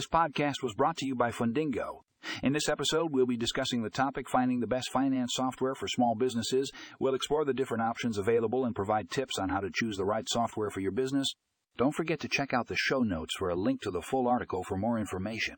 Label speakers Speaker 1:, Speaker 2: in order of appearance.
Speaker 1: This podcast was brought to you by Fundingo. In this episode, we'll be discussing the topic finding the best finance software for small businesses. We'll explore the different options available and provide tips on how to choose the right software for your business. Don't forget to check out the show notes for a link to the full article for more information.